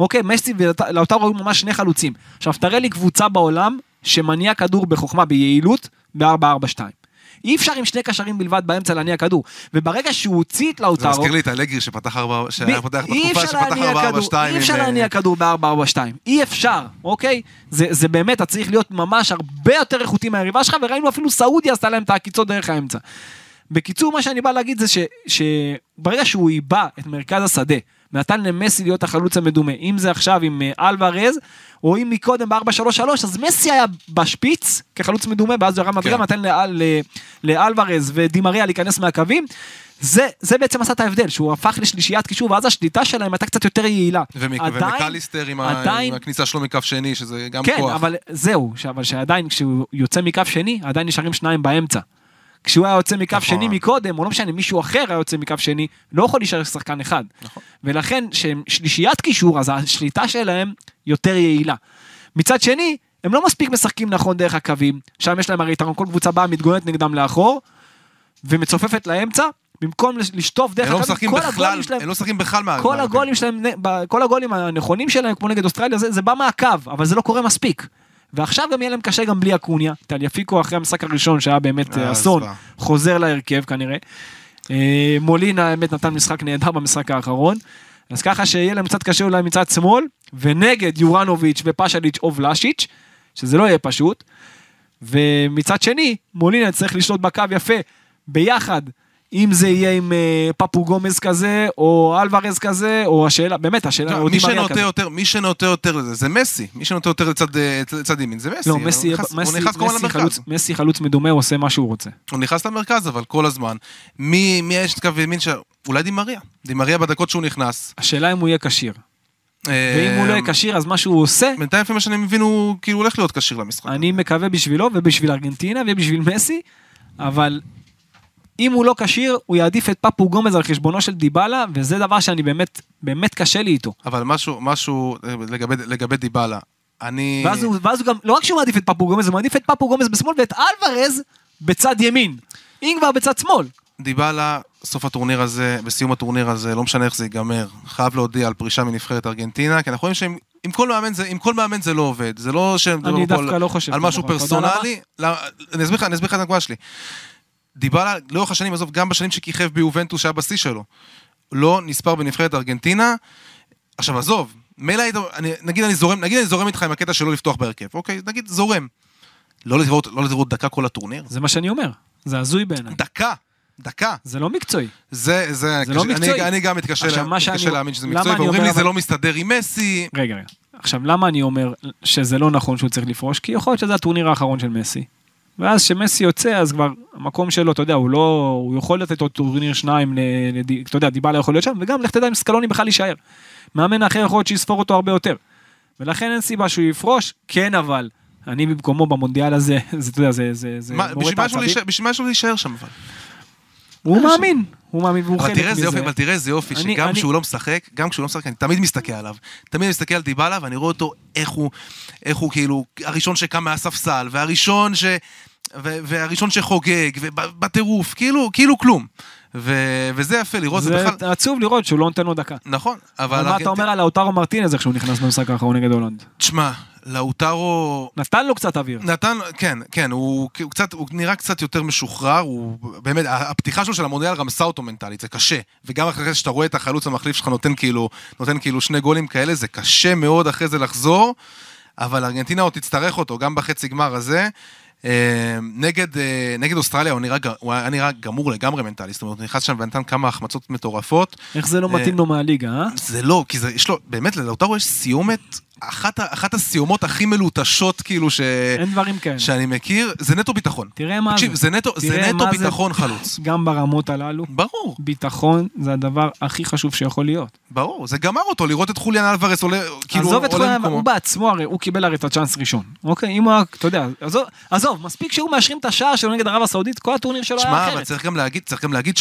B: אוקיי, מסי ולאוטרו היו ממש שני חלוצים. עכשיו, תראה לי קבוצה בעולם שמניע כדור בחוכמה, ביעילות, ב-4-4-2. אי אפשר עם שני קשרים בלבד באמצע להניע כדור. וברגע שהוא הוציא את
C: זה
B: לאוטרו,
C: מזכיר לי את אלגרי שפתח 4... שהיה פותח בתקופה שפתח
B: להניע
C: 4-4-2.
B: כדור, אי אפשר
C: אה,
B: להניע כדור ב-4-4-2, אי אפשר, אוקיי? זה, זה באמת, אתה צריך להיות ממש הרבה יותר איכותי מהיריבה שלך, וראינו אפילו סעודיה עשתה להם את העקיצות דרך האמצע. בקיצור, מה שאני בא להגיד זה ש, שברגע שהוא עיבה את מרכז השדה, ונתן למסי להיות החלוץ המדומה, אם זה עכשיו עם אה, אלוורז, או אם מקודם ב-4-3-3, אז מסי היה בשפיץ כחלוץ מדומה, ואז הוא ירד מדרגה
C: כן.
B: ל- לאלוורז ודימריה להיכנס מהקווים. זה, זה בעצם עשה את ההבדל, שהוא הפך לשלישיית קישור, ואז השליטה שלהם הייתה קצת יותר יעילה.
C: ומק-
B: עדיין-
C: ומקליסטר עם ה-
B: עדיין-
C: עם הכניסה שלו מקו שני, שזה גם
B: כן,
C: כוח.
B: אבל זהו, אבל שעדיין כשהוא יוצא מקו שני, עדיין נשארים שניים באמצע. כשהוא היה יוצא מקו
C: נכון.
B: שני מקודם, או לא משנה, מישהו אחר היה יוצא מקו שני, לא יכול להישאר שחקן אחד.
C: נכון.
B: ולכן, שהם שלישיית קישור, אז השליטה שלהם יותר יעילה. מצד שני, הם לא מספיק משחקים נכון דרך הקווים, שם יש להם הרי יתרון, כל קבוצה באה, מתגוננת נגדם לאחור, ומצופפת לאמצע, במקום לש- לשטוף דרך
C: לא
B: הקווים, כל
C: בכלל,
B: הגולים שלהם,
C: הם לא משחקים בכלל מה...
B: כל
C: מה-
B: הגולים שלהם, כל הגולים הנכונים שלהם, כמו נגד אוסטרליה, זה, זה בא מהקו, אבל זה לא קורה מספיק. ועכשיו גם יהיה להם קשה גם בלי אקוניה. טליאפיקו אחרי המשחק הראשון שהיה באמת
C: אה,
B: אה, אסון. חוזר להרכב כנראה. אה, מולינה האמת נתן משחק נהדר במשחק האחרון. אז ככה שיהיה להם קצת קשה אולי מצד שמאל, ונגד יורנוביץ' ופשליץ' או ולשיץ', שזה לא יהיה פשוט. ומצד שני, מולינה צריך לשלוט בקו יפה, ביחד, אם זה יהיה עם אה, פפו גומז כזה, או אלוורז כזה, או השאלה, באמת, השאלה,
C: לא, מי שנוטה
B: כזה.
C: יותר, מי שנוטה יותר לזה, זה מסי. מי שנוטה יותר לצד, אה, ימין, זה מסי.
B: לא, מסי, מסי. חלוץ, מדומה, הוא עושה מה שהוא רוצה.
C: הוא נכנס למרכז, אבל כל הזמן. מי יש את קו ימין. אולי דימריה. דימריה בדקות שהוא נכנס.
B: השאלה אם הוא יהיה כשיר.
C: אה,
B: ואם הוא לא יהיה כשיר, אז מה שהוא עושה,
C: בינתיים לפי מה שאני מבין הוא כאילו הולך להיות כשיר למשחק.
B: אני מקווה בשבילו ובשביל ארגנטינה ובשביל מסי, אבל אם הוא לא כשיר, הוא יעדיף את פפו גומז על חשבונו של דיבלה, וזה דבר שאני באמת, באמת קשה לי איתו.
C: אבל משהו, משהו אה, לגבי, לגבי דיבלה. אני...
B: ואז הוא, ואז הוא גם, לא רק שהוא מעדיף את פפו גומז, הוא מעדיף את פפו גומז בשמאל ואת אלוורז בצד ימין. אם כבר בצד שמאל.
C: דיבלה, סוף הטורניר הזה, בסיום הטורניר הזה, לא משנה איך זה ייגמר, חייב להודיע על פרישה מנבחרת ארגנטינה, כי אנחנו רואים שעם עם כל מאמן זה, עם כל מאמן זה לא עובד, זה לא שהם
B: אני דווקא לא חושב
C: על משהו פרסונלי, למה- אני אסביר לך, אני אסביר לך את הנקודה שלי. דיבלה, לאורך השנים, עזוב, גם בשנים שכיכב ביובנטוס שהיה בשיא שלו, לא נספר בנבחרת ארגנטינה, עכשיו עזוב, מילא היית, נגיד אני זורם, נגיד אני זורם איתך עם הקטע שלא לפתוח בהרכב, אוקיי, נגיד זורם. לא לראות, לא לראות דקה כל הטורניר?
B: זה מה שאני אומר. זה הזוי בעיניי.
C: דקה, דקה.
B: זה לא מקצועי.
C: זה, זה,
B: זה לא
C: קשה-
B: מקצועי.
C: אני, אני גם מתקשה,
B: עכשיו,
C: לה, מתקשה
B: שאני-
C: להאמין שזה מקצועי, ואומרים לי
B: אומר,
C: זה
B: אבל-
C: לא מסתדר עם מסי.
B: רגע, רגע. עכשיו, למה אני אומר שזה לא נכון שהוא צריך לפרוש? כי יכול להיות שזה הטורניר האחרון של מסי. ואז כשמסי יוצא, אז כבר המקום שלו, אתה יודע, הוא לא... הוא יכול לתת עוד טורניר שניים, ל- לד... אתה יודע, דיבלה יכול להיות שם, וגם לך תדע אם סקלוני בכלל יישאר. מאמן אחר יכול להיות שיספור אותו הרבה יותר. ולכן אין סיבה שהוא יפרוש, כן אבל, אני במקומו במונדיאל הזה, זה, אתה יודע, זה... זה, זה
C: מה,
B: העצבים.
C: להישאר- בשביל לו להישאר שם אבל?
B: הוא מאמין, הוא מאמין והוא
C: אבל
B: חלק
C: תראה איזה יופי,
B: מזה.
C: אבל תראה איזה יופי, שגם
B: אני-
C: כשהוא לא משחק, גם כשהוא לא משחק, אני תמיד מסתכל עליו. תמיד מסתכל על דיבלה, ואני רואה אותו, איך הוא, איך הוא כאילו, הראשון שקם מהספסל, והראשון ש... והראשון שחוגג, ובטירוף, כאילו, כאילו כלום. ו- וזה יפה לראות,
B: זה
C: בכלל...
B: עצוב לראות שהוא לא נותן לו דקה.
C: נכון, אבל...
B: אבל מה אתה אומר על לאוטרו מרטינז איך שהוא נכנס במשחק האחרון נגד הולנד?
C: תשמע, לאוטרו...
B: נתן לו קצת אוויר.
C: נתן, כן, כן, הוא, הוא קצת, הוא נראה קצת יותר משוחרר, הוא באמת, הפתיחה שלו של המונדיאל רמסה אותו מנטלית, זה קשה. וגם אחרי זה שאתה רואה את החלוץ המחליף שלך נותן כאילו, נותן כאילו שני גולים כאלה, זה קשה מאוד אחרי זה לחזור, אבל ארגנטינה עוד תצטרך אותו, גם בחצי גמר הזה. אה, נגד, אה, נגד אוסטרליה הוא נראה, הוא היה נראה גמור לגמרי מנטלי, זאת אומרת, הוא נכנס שם ונתן כמה החמצות מטורפות.
B: איך זה לא מתאים לו מהליגה, אה?
C: זה לא, כי זה, יש לו, באמת, ללאוטרו יש סיומת, אחת, אחת הסיומות הכי מלוטשות, כאילו, ש...
B: אין דברים כאלה.
C: שאני מכיר, זה נטו ביטחון.
B: תראה מה
C: תקשיב,
B: זה.
C: זה נטו, זה נטו
B: מה זה-
C: ביטחון חלוץ.
B: גם ברמות הללו,
C: ברור,
B: ביטחון זה הדבר הכי חשוב שיכול להיות.
C: ברור, זה גמר אותו לראות את חוליאן אלוורס עולה, כאילו,
B: עזוב את ה...
C: במקומו.
B: הוא בעצמו, הרי הוא קיבל הרי את הצ'אנס ראשון. אוקיי, אם הוא היה, אתה יודע, עזוב, עזוב, מספיק שהוא מאשרים את השער שלו נגד ערב הסעודית, כל הטורניר שלו היה
C: שמע, אבל
B: אחרת.
C: צריך גם להגיד, צריך גם להגיד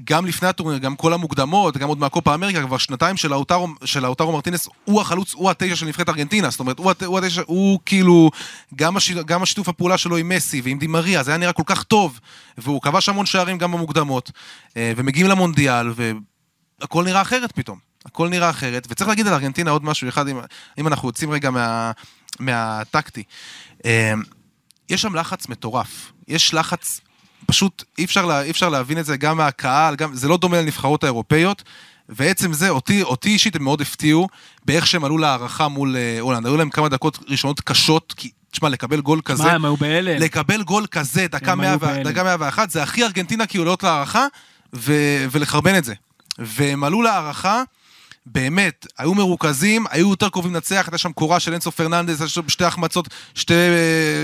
C: שגם לפני הטורניר, גם כל המוקדמות, גם עוד מהקופה אמריקה, כבר שנתיים של לאוטרו- של לאוטרו מרטינס, הוא החלוץ, הוא התשע של נבחרת ארגנטינה, זאת אומרת, הוא הוא התשע, הוא כאילו, גם הש- גם השיתוף הפעולה שלו עם מסי ועם דימריה, זה היה נראה כל כך טוב, והוא כבש המון שערים גם במוקדמות, אה, ומגיעים למונדיאל, והכל נראה אחרת פתאום. הכל נראה אחרת, וצריך להגיד על ארגנטינה עוד משהו אחד, אם, אם אנחנו יוצאים רגע מה, מהטקטי. אה, יש שם לחץ מטורף. יש לחץ, פשוט אי אפשר, לה, אי אפשר להבין את זה גם מהקהל, גם, זה לא דומה לנבחרות האירופאיות. ועצם זה, אותי, אותי אישית הם מאוד הפתיעו באיך שהם עלו להערכה מול אה, הולנד. היו להם כמה דקות ראשונות קשות, כי, תשמע, לקבל גול כזה,
B: מה, הם היו בהלם?
C: לקבל גול כזה, דקה,
B: הם
C: 100,
B: היו
C: ו-
B: בהלם.
C: דקה 101, זה הכי ארגנטינה כאילו לעלות להערכה ו- ולחרבן את זה. והם עלו להערכה, באמת, היו מרוכזים, היו יותר קרובים לנצח, הייתה שם קורה של אינסו פרננדס, היה שם שתי החמצות, שתי,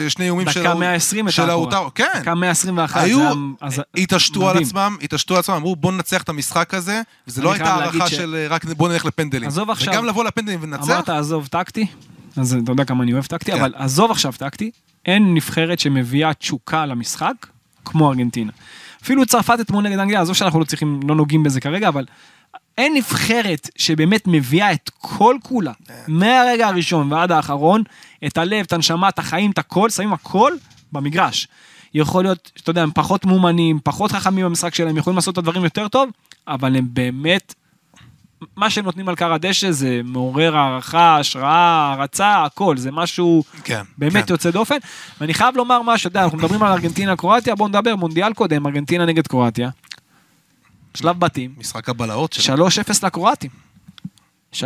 C: שני איומים של...
B: דקה 120
C: של
B: הייתה
C: האוטרו. כן.
B: דקה 121.
C: היו,
B: זה היה- אז-
C: התעשתו על. עצמם, התעשתו על עצמם, אמרו בוא ננצח את המשחק הזה, וזה לא הייתה הערכה
B: ש-
C: של אה, רק בוא נלך לפנדלים.
B: עזוב עכשיו.
C: וגם לבוא לפנדלים ולנצח,
B: אמרת עזוב טקטי, אז אתה יודע כמה אני אוהב טקטי,
C: כן.
B: אבל עזוב עכשיו טקטי, אין נבחרת שמביאה תשוקה למשחק כמו ארגנטינה. אפילו צרפת אתמול נגד אנגליה, עזוב שאנחנו לא צריכים, לא נוגעים בזה כרגע, אבל אין נבחרת שבאמת מביאה את כל כולה, מהרגע הראשון ועד האחרון, את הלב, את הנשמה, את החיים, את הכל, שמים הכל במגרש. יכול להיות, אתה יודע, הם פחות מאומנים, פחות חכמים במשחק שלהם, יכולים לעשות את הדברים יותר טוב, אבל הם באמת מה שהם נותנים על כר הדשא זה מעורר הערכה, השראה, הערצה, הכל, זה משהו
C: כן,
B: באמת
C: כן.
B: יוצא דופן. ואני חייב לומר משהו, אתה יודע, אנחנו מדברים על ארגנטינה קרואטיה, בואו נדבר, מונדיאל קודם, ארגנטינה נגד קרואטיה. שלב בתים,
C: משחק הבלהות שלו.
B: 3-0 לקרואטים. 3-0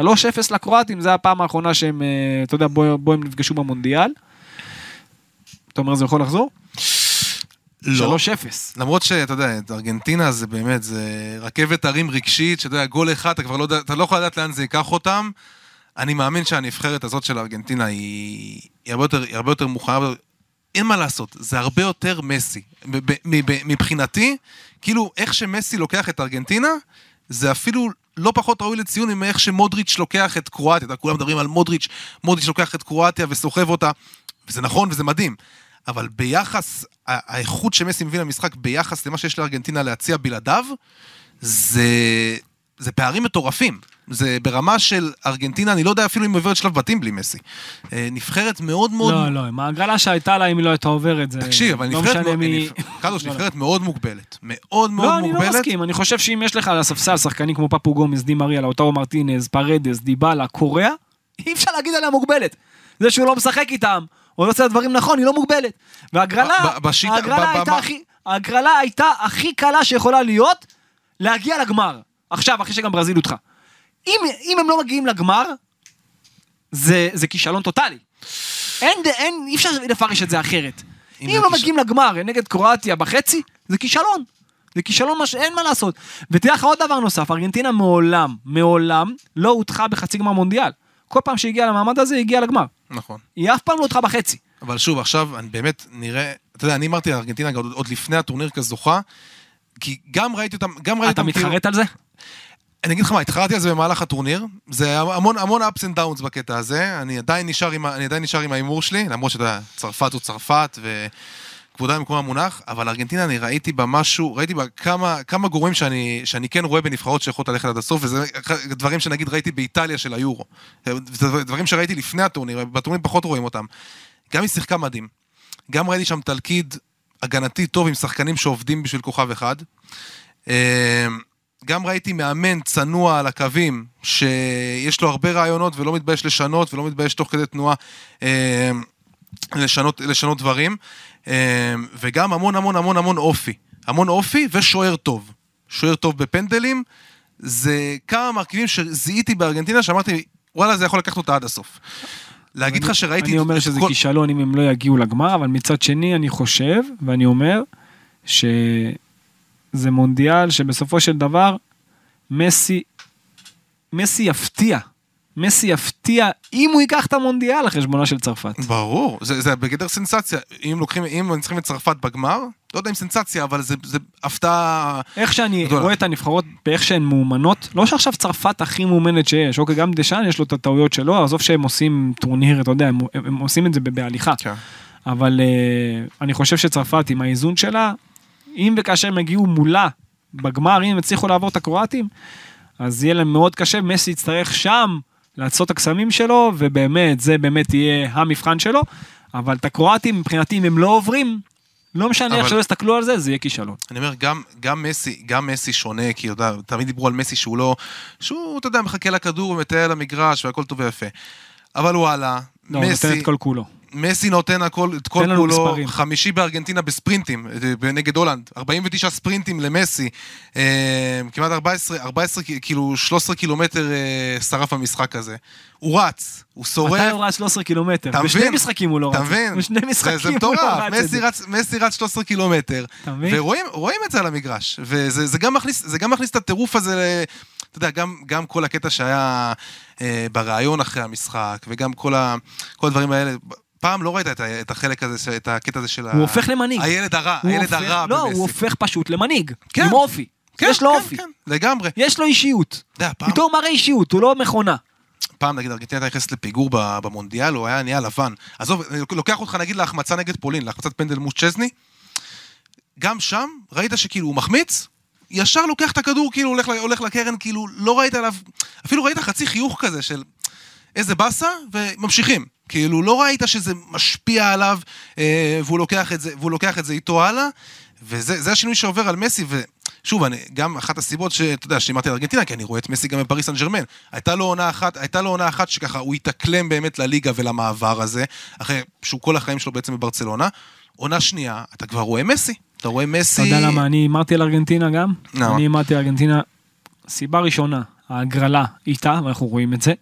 B: לקרואטים, זה הפעם האחרונה שהם, אה, אתה יודע, בו, בו הם נפגשו במונדיאל. אתה אומר זה יכול לחזור?
C: לא.
B: 3-0.
C: למרות שאתה יודע, את ארגנטינה זה באמת, זה רכבת הרים רגשית, שאתה יודע, גול אחד, אתה כבר לא יודע, אתה לא יכול לדעת לאן זה ייקח אותם. אני מאמין שהנבחרת הזאת של ארגנטינה היא, היא הרבה יותר, היא הרבה יותר מוכנה, אין מה לעשות, זה הרבה יותר מסי. מבחינתי, כאילו, איך שמסי לוקח את ארגנטינה, זה אפילו לא פחות ראוי לציון מאיך שמודריץ' לוקח את קרואטיה. כולם מדברים על מודריץ', מודריץ' לוקח את קרואטיה וסוחב אותה, וזה נכון וזה מדהים. אבל ביחס, האיכות שמסי מביא למשחק ביחס למה שיש לארגנטינה להציע בלעדיו, זה, זה פערים מטורפים. זה ברמה של ארגנטינה, אני לא יודע אפילו אם עוברת שלב בתים בלי מסי. אה, נבחרת מאוד מאוד...
B: לא, לא, עם ההגרלה שהייתה לה, אם היא לא הייתה עוברת, זה...
C: תקשיב, אבל
B: לא
C: נבחרת מאוד,
B: מי...
C: קדוש,
B: לא, לא.
C: נבחרת מאוד מוגבלת. מאוד מאוד
B: לא, אני
C: מוגבלת.
B: לא מסכים, אני חושב שאם יש לך על הספסל שחקנים כמו פפו גומז, די מריה, לאוטרו מרטינז, פרדס, דיבלה, קוריאה, אי אפשר להגיד עליה מוגבלת. זה שהוא לא משחק איתם, או לא עושה את הדברים נכון, היא לא מוגבלת. והגרלה, הייתה הכי, ההגרלה הייתה הכי קלה שיכולה להיות, להגיע לגמר. עכשיו, אחרי שגם ברזיל הודחה. אם, אם הם לא מגיעים לגמר, זה, זה כישלון טוטאלי. אין, אין, אי אפשר לפרש את זה אחרת.
C: אם
B: אם, לא
C: כיש-
B: מגיעים לגמר נגד קרואטיה בחצי, זה כישלון. זה כישלון מה שאין מה לעשות. ותראה לך עוד דבר נוסף, ארגנטינה מעולם, מעולם לא הודחה בחצי גמר מונדיאל. כל פעם שהיא הגיעה למעמד הזה, היא הגיעה לגמר.
C: נכון.
B: היא אף פעם לא הודחה בחצי.
C: אבל שוב, עכשיו, אני באמת נראה, אתה יודע, אני אמרתי על ארגנטינה עוד, עוד לפני הטורניר כזוכה, כי גם ראיתי אותם, גם ראיתי
B: אתה
C: אותם כאילו-
B: מתחרט על זה?
C: אני אגיד לך מה, התחרתי על זה במהלך הטורניר, זה המון המון ups and downs בקטע הזה, אני עדיין נשאר עם, אני עדיין נשאר עם ההימור שלי, למרות שאתה יודע, צרפת הוא צרפת, וכבודה במקום המונח, אבל ארגנטינה אני ראיתי בה משהו, ראיתי בה כמה, כמה גורמים שאני, שאני כן רואה בנבחרות שיכולות ללכת עד הסוף, וזה דברים שנגיד ראיתי באיטליה של היורו. דברים שראיתי לפני הטורניר, בטורניר פחות רואים אותם. גם היא שיחקה מדהים. גם ראיתי שם תלכיד הגנתי טוב עם שחקנים שעובדים בשביל כוכב אחד. גם ראיתי מאמן צנוע על הקווים, שיש לו הרבה רעיונות ולא מתבייש לשנות ולא מתבייש תוך כדי תנועה אה, לשנות, לשנות דברים. אה, וגם המון המון המון המון אופי. המון אופי ושוער טוב. שוער טוב בפנדלים. זה כמה מרכיבים שזיהיתי בארגנטינה שאמרתי, וואלה, זה יכול לקחת אותה עד הסוף. להגיד לך שראיתי...
B: אני אומר שזה
C: כל-
B: כישלון אם הם לא יגיעו לגמר, אבל מצד שני אני חושב, ואני אומר, שזה מונדיאל שבסופו של דבר, מסי, מסי יפתיע. מסי יפתיע אם הוא ייקח את המונדיאל על חשבונה של צרפת.
C: ברור, זה, זה בגדר סנסציה. אם לוקחים, אם צריכים את צרפת בגמר, לא יודע אם סנסציה, אבל זה, זה הפתעה...
B: איך שאני
C: גדולה.
B: רואה את הנבחרות באיך שהן מאומנות, לא שעכשיו צרפת הכי מאומנת שיש, אוקיי, גם דשאן יש לו את הטעויות שלו, עזוב שהם עושים טורניר, אתה יודע, הם, הם, הם עושים את זה בהליכה.
C: כן.
B: אבל uh, אני חושב שצרפת עם האיזון שלה, אם וכאשר הם יגיעו מולה בגמר, אם הם יצליחו לעבור את הקרואטים, אז יהיה להם מאוד קשה, מסי יצטרך שם לעשות את הקסמים שלו, ובאמת, זה באמת יהיה המבחן שלו, אבל את הקרואטים, מבחינתי, אם הם לא עוברים, לא משנה איך שלא יסתכלו על זה, זה יהיה כישלון.
C: אני אומר, גם, גם מסי, גם מסי שונה, כי יודע, תמיד דיברו על מסי שהוא לא, שהוא, אתה יודע, מחכה לכדור ומטייל למגרש והכל טוב ויפה. אבל וואלה,
B: לא, הוא
C: מסי,
B: נותן את כל כולו.
C: מסי נותן הכל, את כל כולו. חמישי בארגנטינה בספרינטים, אה, נגד הולנד, 49 ספרינטים למסי, אה, כמעט 14, 14, כאילו 13 קילומטר אה, שרף המשחק הזה. הוא רץ, הוא שורף.
B: מתי הוא רץ 13 קילומטר?
C: אתה
B: בשני? משחקים הוא לא
C: אתה
B: רץ.
C: מבין?
B: בשני משחקים
C: זה מטורף,
B: לא
C: מסי
B: זה.
C: רץ- מסי רץ 13 קילומטר,
B: אתה מבין?
C: ורואים רואים את זה על המגרש, וזה זה גם מכניס זה גם מכניס את הטירוף הזה, ל- אתה יודע, גם, גם כל הקטע שהיה אה, בריאיון אחרי המשחק, וגם כל, ה, כל הדברים האלה. פעם לא ראית את, ה- את החלק הזה, את הקטע הזה של ה...
B: הוא הופך למנהיג.
C: הילד הרע, הילד
B: הופך-
C: הרע
B: לא,
C: במסי.
B: הוא הופך פשוט למנהיג.
C: כן.
B: עם אופי.
C: כן,
B: יש לו
C: כן,
B: אופי.
C: כן, לגמרי.
B: יש לו אישיות.
C: אתה יודע, פעם,
B: פתאום מראה אישיות, הוא לא מכונה.
C: פעם נגיד ארגנטינה הייתה נכנסת לפיגור במונדיאל, הוא היה נהיה לבן. עזוב, אני לוקח אותך נגיד להחמצה נגד פולין, להחמצת פנדל מול צ'זני, גם שם ראית שכאילו הוא מחמיץ, ישר לוקח את הכדור, כאילו הולך, הולך לקרן, כאילו לא ראית עליו, אפילו ראית חצי חיוך כזה של איזה באסה, וממשיכים. כאילו לא ראית שזה משפיע עליו, אה, והוא לוקח את זה, והוא לוקח את זה איתו הלאה, וזה זה השינוי שעובר על מסי, ושוב, אני, גם אחת הסיבות שאתה יודע, שהימרתי על ארגנטינה, כי אני רואה את מסי גם בפריס סן ג'רמן. הייתה לו עונה אחת, הייתה לו עונה אחת שככה הוא התאקלם באמת לליגה ולמעבר הזה, אחרי שהוא כל החיים שלו בעצם בברצלונה. עונה שנייה, אתה כבר רואה מסי. אתה רואה מסי...
B: אתה יודע למה אני הימרתי על ארגנטינה גם?
C: למה?
B: אני הימרתי על ארגנטינה, סיבה ראשונה, ההגרלה איתה, ואנחנו רואים את זה.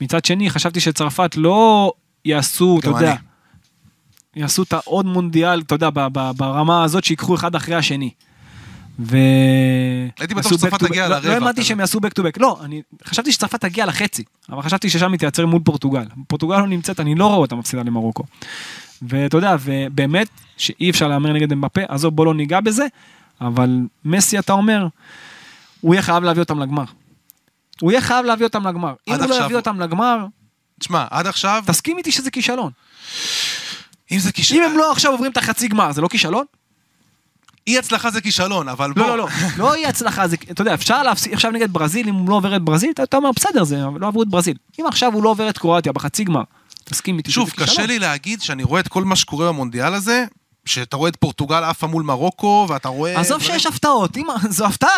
B: מצד שני, חשבתי שצרפת לא יעשו, אתה יודע,
C: אני.
B: יעשו את העוד מונדיאל, אתה יודע, ברמה הזאת שיקחו אחד אחרי השני. ו...
C: הייתי בטוח שצרפת. תגיע
B: לא-
C: לרבע
B: לא האמנתי. שהם יעשו back to back. לא, אני חשבתי שצרפת תגיע לחצי, אבל חשבתי ששם היא תייצר מול פורטוגל. פורטוגל לא נמצאת, אני לא רואה אותה מפסידה למרוקו. ואתה יודע, ובאמת, שאי אפשר להמר נגד אמבפה, עזוב, בוא לא ניגע בזה, אבל מסי, אתה אומר, הוא יהיה חייב להביא אותם לגמר. הוא יהיה חייב להביא אותם לגמר. אם
C: עד
B: הוא לא
C: עכשיו-
B: יביא אותם לגמר,
C: תשמע, עד עכשיו,
B: תסכים איתי שזה כישלון.
C: אם זה כישלון,
B: אם הם לא עכשיו עוברים את החצי גמר, זה לא כישלון?
C: אי הצלחה זה כישלון, אבל בוא...
B: לא, לא, לא, לא יהיה הצלחה, זה, אתה יודע, אפשר להפסיד עכשיו נגד ברזיל, אם הוא לא עובר את ברזיל, אתה, אומר, בסדר, זה, לא עברו את ברזיל. אם עכשיו הוא לא עובר את קרואטיה בחצי גמר, תסכים איתי
C: שוב. קשה לי להגיד שאני רואה את כל מה שקורה במונדיאל הזה, שאתה רואה את פורטוגל עפה מול מרוקו, ואתה רואה...
B: עזוב שיש הפתעות, זו הפתעה,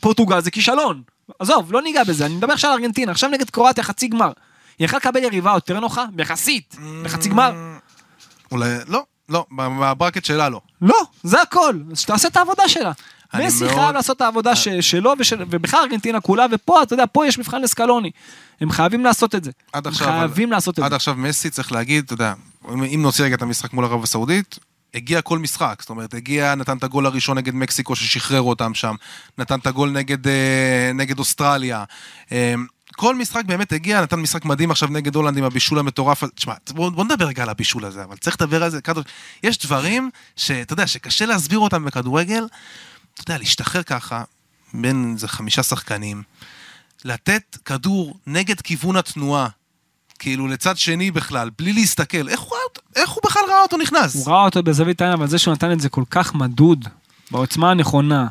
B: פורטוגל, זה כישלון. עזוב, לא ניגע בזה, אני מדבר עכשיו על ארגנטינה, עכשיו נגד קרואטיה חצי גמר. היא יכלה לקבל יריבה יותר נוחה, יחסית, בחצי גמר.
C: אולי... לא, לא, בברקט שלה לא.
B: לא, זה הכל, אז שתעשה את העבודה שלה. מסי
C: מאוד-
B: חייב לעשות את העבודה ש- שלו ובכלל ארגנטינה כולה, ופה, אתה יודע, פה יש מבחן לסקלוני. הם חייבים לעשות את זה.
C: עד
B: הם
C: עכשיו...
B: חייבים לעשות את
C: עד
B: זה.
C: עכשיו מסי, צריך להגיד, אתה יודע, אם נוציא רגע את המשחק מול ערב הסעודית, הגיע כל משחק, זאת אומרת, הגיע, נתן את הגול הראשון נגד מקסיקו ששחרר אותם שם, נתן את הגול נגד, אה, נגד אוסטרליה. אה, כל משחק באמת הגיע, נתן משחק מדהים עכשיו נגד הולנד עם הבישול המטורף. תשמע, בוא, בוא נדבר רגע על הבישול הזה, אבל צריך לדבר על זה. יש דברים שאתה יודע, שקשה להסביר אותם בכדורגל. אתה יודע, להשתחרר ככה, בין איזה חמישה שחקנים, לתת כדור נגד כיוון התנועה, כאילו לצד שני בכלל, בלי להסתכל, איך הוא, איך הוא בכלל ראה אותו נכנס?
B: הוא ראה אותו בזווית העין, אבל זה שהוא נתן את זה כל כך מדוד, בעוצמה הנכונה,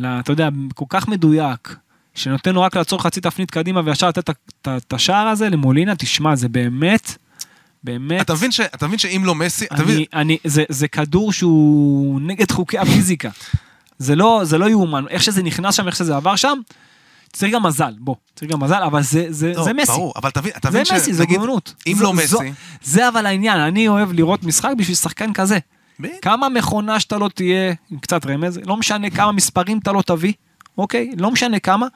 B: אתה יודע, כל כך מדויק, שנותן לו רק לעצור חצי תפנית קדימה וישר לתת את השער הזה למולינה, תשמע, זה באמת באמת,
C: אתה מבין ש- אתה מבין שאם לא מסי, אתה מבין,
B: אני, אני, זה, זה כדור שהוא נגד חוקי הפיזיקה. זה לא, זה לא יאומן, איך שזה נכנס שם, איך שזה עבר שם, צריך גם מזל, בוא, צריך גם מזל, אבל זה, זה,
C: לא,
B: זה מסי.
C: ברור, אבל תבין, אתה
B: זה
C: מבין
B: מסי, זה גאונות.
C: אם
B: זו-
C: לא
B: זו-
C: מסי,
B: זה אבל העניין, אני אוהב לראות משחק בשביל שחקן כזה.
C: בדיוק.
B: כמה מכונה שאתה לא תהיה, עם קצת רמז, לא משנה כמה מספרים אתה לא תביא, אוקיי? לא משנה כמה.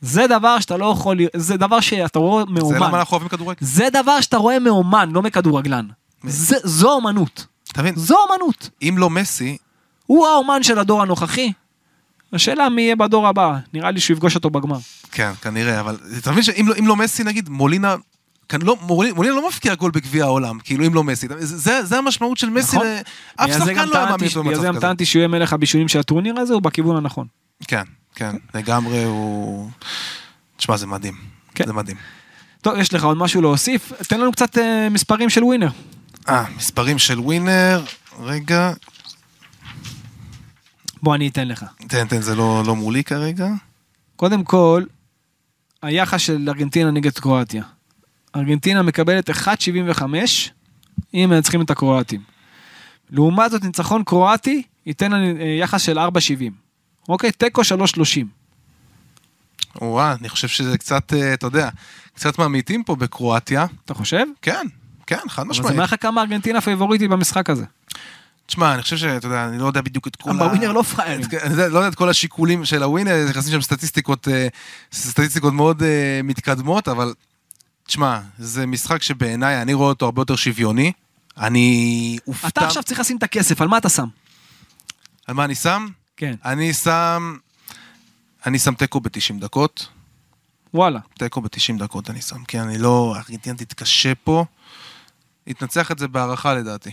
B: זה דבר שאתה לא יכול, זה דבר שאתה רואה
C: זה למה
B: מאומן.
C: אנחנו אוהבים כדורגל.
B: זה דבר שאתה רואה מאומן, לא מכדורגלן. זה- זו אומנות.
C: אתה מבין,
B: זו אומנות.
C: אם לא מסי,
B: הוא האומן של הדור הנוכחי. השאלה מי יהיה בדור הבא, נראה לי שהוא יפגוש אותו בגמר.
C: כן, כנראה, אבל אתה מבין שאם לא, לא מסי, נגיד, מולינה, כאן לא, מולינה, מולינה לא מפקיע גול בגביע העולם, כאילו אם לא מסי, זה, זה, המשמעות של מסי,
B: נכון. זה
C: שחקן לא היה מאמין שהוא
B: בגלל זה
C: במצב
B: גם
C: כזה.
B: טענתי שהוא יהיה מלך הבישולים של הטורניר הזה, הוא בכיוון הנכון.
C: כן, כן, לגמרי הוא... תשמע, זה מדהים,
B: כן.
C: זה מדהים.
B: טוב, יש לך עוד משהו להוסיף? תן לנו קצת אה, מספרים של ווינר.
C: אה, מספרים של ווינר, רגע,
B: בוא, אני אתן לך.
C: תן, תן, זה לא, לא מולי כרגע.
B: קודם כל, היחס של ארגנטינה נגד קרואטיה. ארגנטינה מקבלת 1.75 אם מנצחים את הקרואטים. לעומת זאת, ניצחון קרואטי ייתן אה, יחס של 4.70. אוקיי? תיקו 3.30.
C: וואה, אני חושב שזה קצת, אה, אתה יודע, קצת ממעיטים פה בקרואטיה.
B: אתה חושב?
C: כן, כן, חד
B: אבל זה
C: משמעית.
B: אומר לך כמה ארגנטינה פייבוריטית במשחק הזה.
C: תשמע, אני חושב שאתה יודע, אני לא יודע בדיוק את כל
B: בווינר לא
C: יודע- לא יודע את כל השיקולים של הווינר, נכנסים שם סטטיסטיקות, אה, סטטיסטיקות מאוד אה, מתקדמות, אבל תשמע, זה משחק שבעיניי, אני רואה אותו הרבה יותר שוויוני. אני אופתע...
B: אתה עכשיו צריך לשים את הכסף, על מה אתה שם?
C: על מה אני שם?
B: כן.
C: אני שם... אני שם תיקו ב-90 דקות.
B: וואלה.
C: תיקו ב-90 דקות אני שם, כי אני לא... ארגנטינה תתקשה פה. יתנצח את זה בהערכה לדעתי.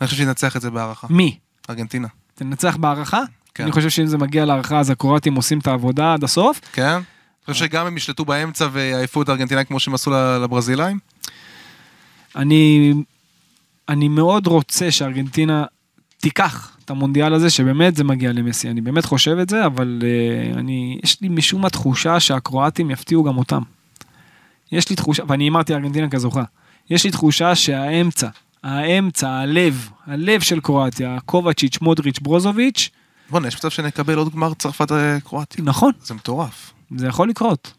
C: אני חושב שינצח את זה בהערכה.
B: מי?
C: ארגנטינה.
B: תנצח בהערכה?
C: כן.
B: אני חושב שאם זה מגיע להערכה אז הקרואטים עושים את העבודה עד הסוף.
C: כן? אני חושב שגם הם ישלטו באמצע ויעיפו את ארגנטינה כמו שהם עשו לברזילאים?
B: אני, אני מאוד רוצה שארגנטינה תיקח את המונדיאל הזה, שבאמת זה מגיע למסי. אני באמת חושב את זה, אבל uh, אני, יש לי משום מה תחושה שהקרואטים יפתיעו גם אותם. יש לי תחושה, ואני אמרתי ארגנטינה כזוכה, יש לי תחושה שהאמצע, האמצע, הלב, הלב של קרואטיה, קובצ'יץ', מודריץ', ברוזוביץ',
C: בוא'נה, יש מצב שנקבל עוד גמר צרפת-קרואטיה.
B: נכון,
C: זה מטורף.
B: זה יכול לקרות.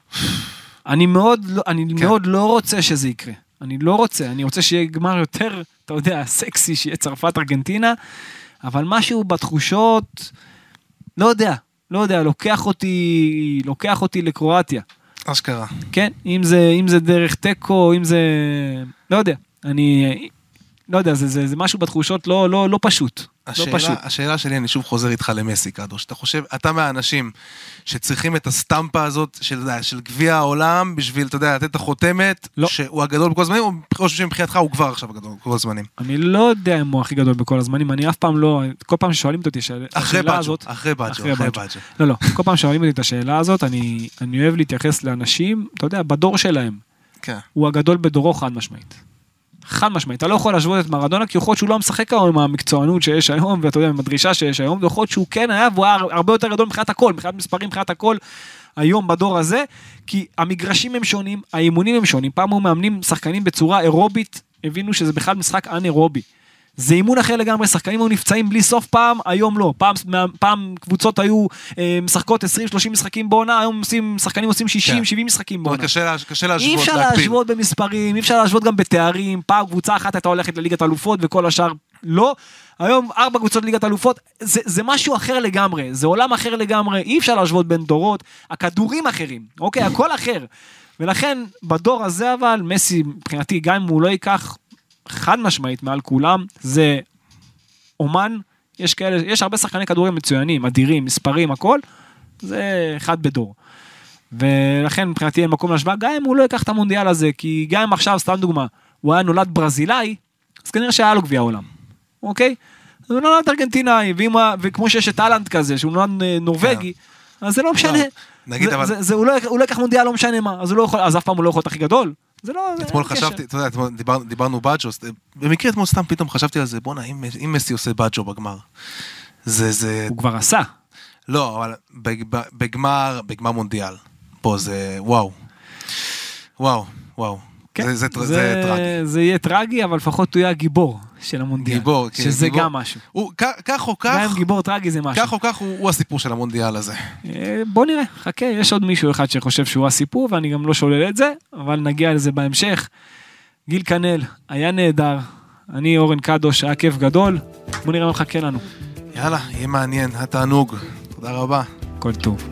B: אני מאוד, לא, אני
C: כן.
B: כן. מאוד לא רוצה שזה יקרה. אני לא רוצה, אני רוצה שיהיה גמר יותר, אתה יודע, סקסי, שיהיה צרפת-ארגנטינה, אבל משהו בתחושות, לא יודע, לא יודע, לוקח אותי, לוקח אותי לקרואטיה.
C: אשכרה.
B: כן, אם זה, אם זה דרך תיקו, אם זה, לא יודע, אני, לא יודע, זה, זה, זה משהו בתחושות לא, לא, לא פשוט. לא
C: השאלה,
B: פשוט.
C: השאלה שלי, אני שוב חוזר איתך למסי, קדוש. אתה חושב, אתה מהאנשים שצריכים את הסטמפה הזאת של, יודע, של גביע העולם בשביל, אתה יודע, לתת את החותמת,
B: לא.
C: שהוא הגדול בכל הזמנים, או חושב שמבחינתך הוא כבר עכשיו הגדול בכל הזמנים?
B: אני לא יודע אם הוא הכי גדול בכל הזמנים, אני אף פעם לא, כל פעם ששואלים אותי השאלה
C: אחרי
B: השאלה
C: בג'ו,
B: הזאת,
C: אחרי בג'ו,
B: אחרי
C: אחרי
B: בג'ו.
C: בג'ו.
B: לא, לא, כל פעם שואלים אותי את השאלה הזאת, אני, אני אוהב להתייחס לאנשים, אתה יודע, בדור שלהם.
C: כן.
B: הוא הגדול בדורו חד משמעית. חד משמעית, אתה לא יכול להשוות את מרדונה, כי יכול להיות שהוא לא משחק היום עם המקצוענות שיש היום, ואתה יודע, עם הדרישה שיש היום, ויכול להיות שהוא כן היה, והוא היה הרבה יותר גדול מבחינת הכל, מבחינת מספרים, מבחינת הכל, היום בדור הזה, כי המגרשים הם שונים, האימונים הם שונים, פעם היו מאמנים שחקנים בצורה אירובית, הבינו שזה בכלל משחק אנאירובי. זה אימון אחר לגמרי, שחקנים היו נפצעים בלי סוף פעם, היום לא. פעם, פעם קבוצות היו אה, משחקות 20-30 משחקים בעונה, היום עושים, שחקנים עושים 60-70
C: כן.
B: משחקים בעונה.
C: קשה קשה
B: אי
C: להשוות,
B: אפשר
C: להקביל.
B: להשוות במספרים, אי אפשר להשוות גם בתארים, פעם קבוצה אחת הייתה הולכת לליגת אלופות וכל השאר לא. היום ארבע קבוצות ליגת אלופות, זה, זה משהו אחר לגמרי, זה עולם אחר לגמרי, אי אפשר להשוות בין דורות, הכדורים אחרים, אוקיי, הכל אחר. ולכן בדור הזה אבל, מסי מבחינתי, גם אם הוא לא ייקח חד משמעית מעל כולם, זה אומן, יש כאלה, יש הרבה שחקני כדורים מצוינים, אדירים, מספרים, הכל, זה אחד בדור. ולכן מבחינתי אין מקום להשוואה, גם אם הוא לא ייקח את המונדיאל הזה, כי גם אם עכשיו, סתם דוגמה, הוא היה נולד ברזילאי, אז כנראה שהיה לו גביע העולם, אוקיי? אז הוא נולד ארגנטינאי, הוא- וכמו שיש את אהלנד כזה, שהוא נולד אה, נורבגי, אז זה לא משנה.
C: נגיד,
B: זה,
C: אבל-
B: זה, זה, לא, הוא לא ייקח מונדיאל, לא משנה מה, אז הוא לא יכול, אז אף פעם הוא לא יכול להיות הכי גדול. זה לא,
C: אתמול. חשבתי, אתה יודע, אתמול דיבר- דיברנו בג'ו, אז במקרה אתמול סתם פתאום חשבתי על זה, בואנה, אם אם מסי עושה בג'ו בגמר. זה, זה,
B: הוא כבר עשה.
C: לא, אבל בג- בגמר, בגמר מונדיאל. פה זה, וואו. וואו, וואו.
B: כן,
C: זה, זה, זה, זה טרגי.
B: זה יהיה טרגי, אבל לפחות הוא יהיה הגיבור של המונדיאל.
C: גיבור, כן.
B: שזה
C: גיבור,
B: גם משהו.
C: הוא, כ, כך או כך...
B: גם גיבור טרגי זה משהו.
C: כך או כך הוא, הוא הסיפור של המונדיאל הזה.
B: אה, בוא נראה, חכה, יש עוד מישהו אחד שחושב שהוא הסיפור, ואני גם לא שולל את זה, אבל נגיע לזה בהמשך. גיל כנל, היה נהדר. אני אורן קדוש, היה כיף גדול. בוא נראה מה מחכה לנו.
C: יאללה, יהיה מעניין, התענוג. תודה רבה.
B: כל טוב.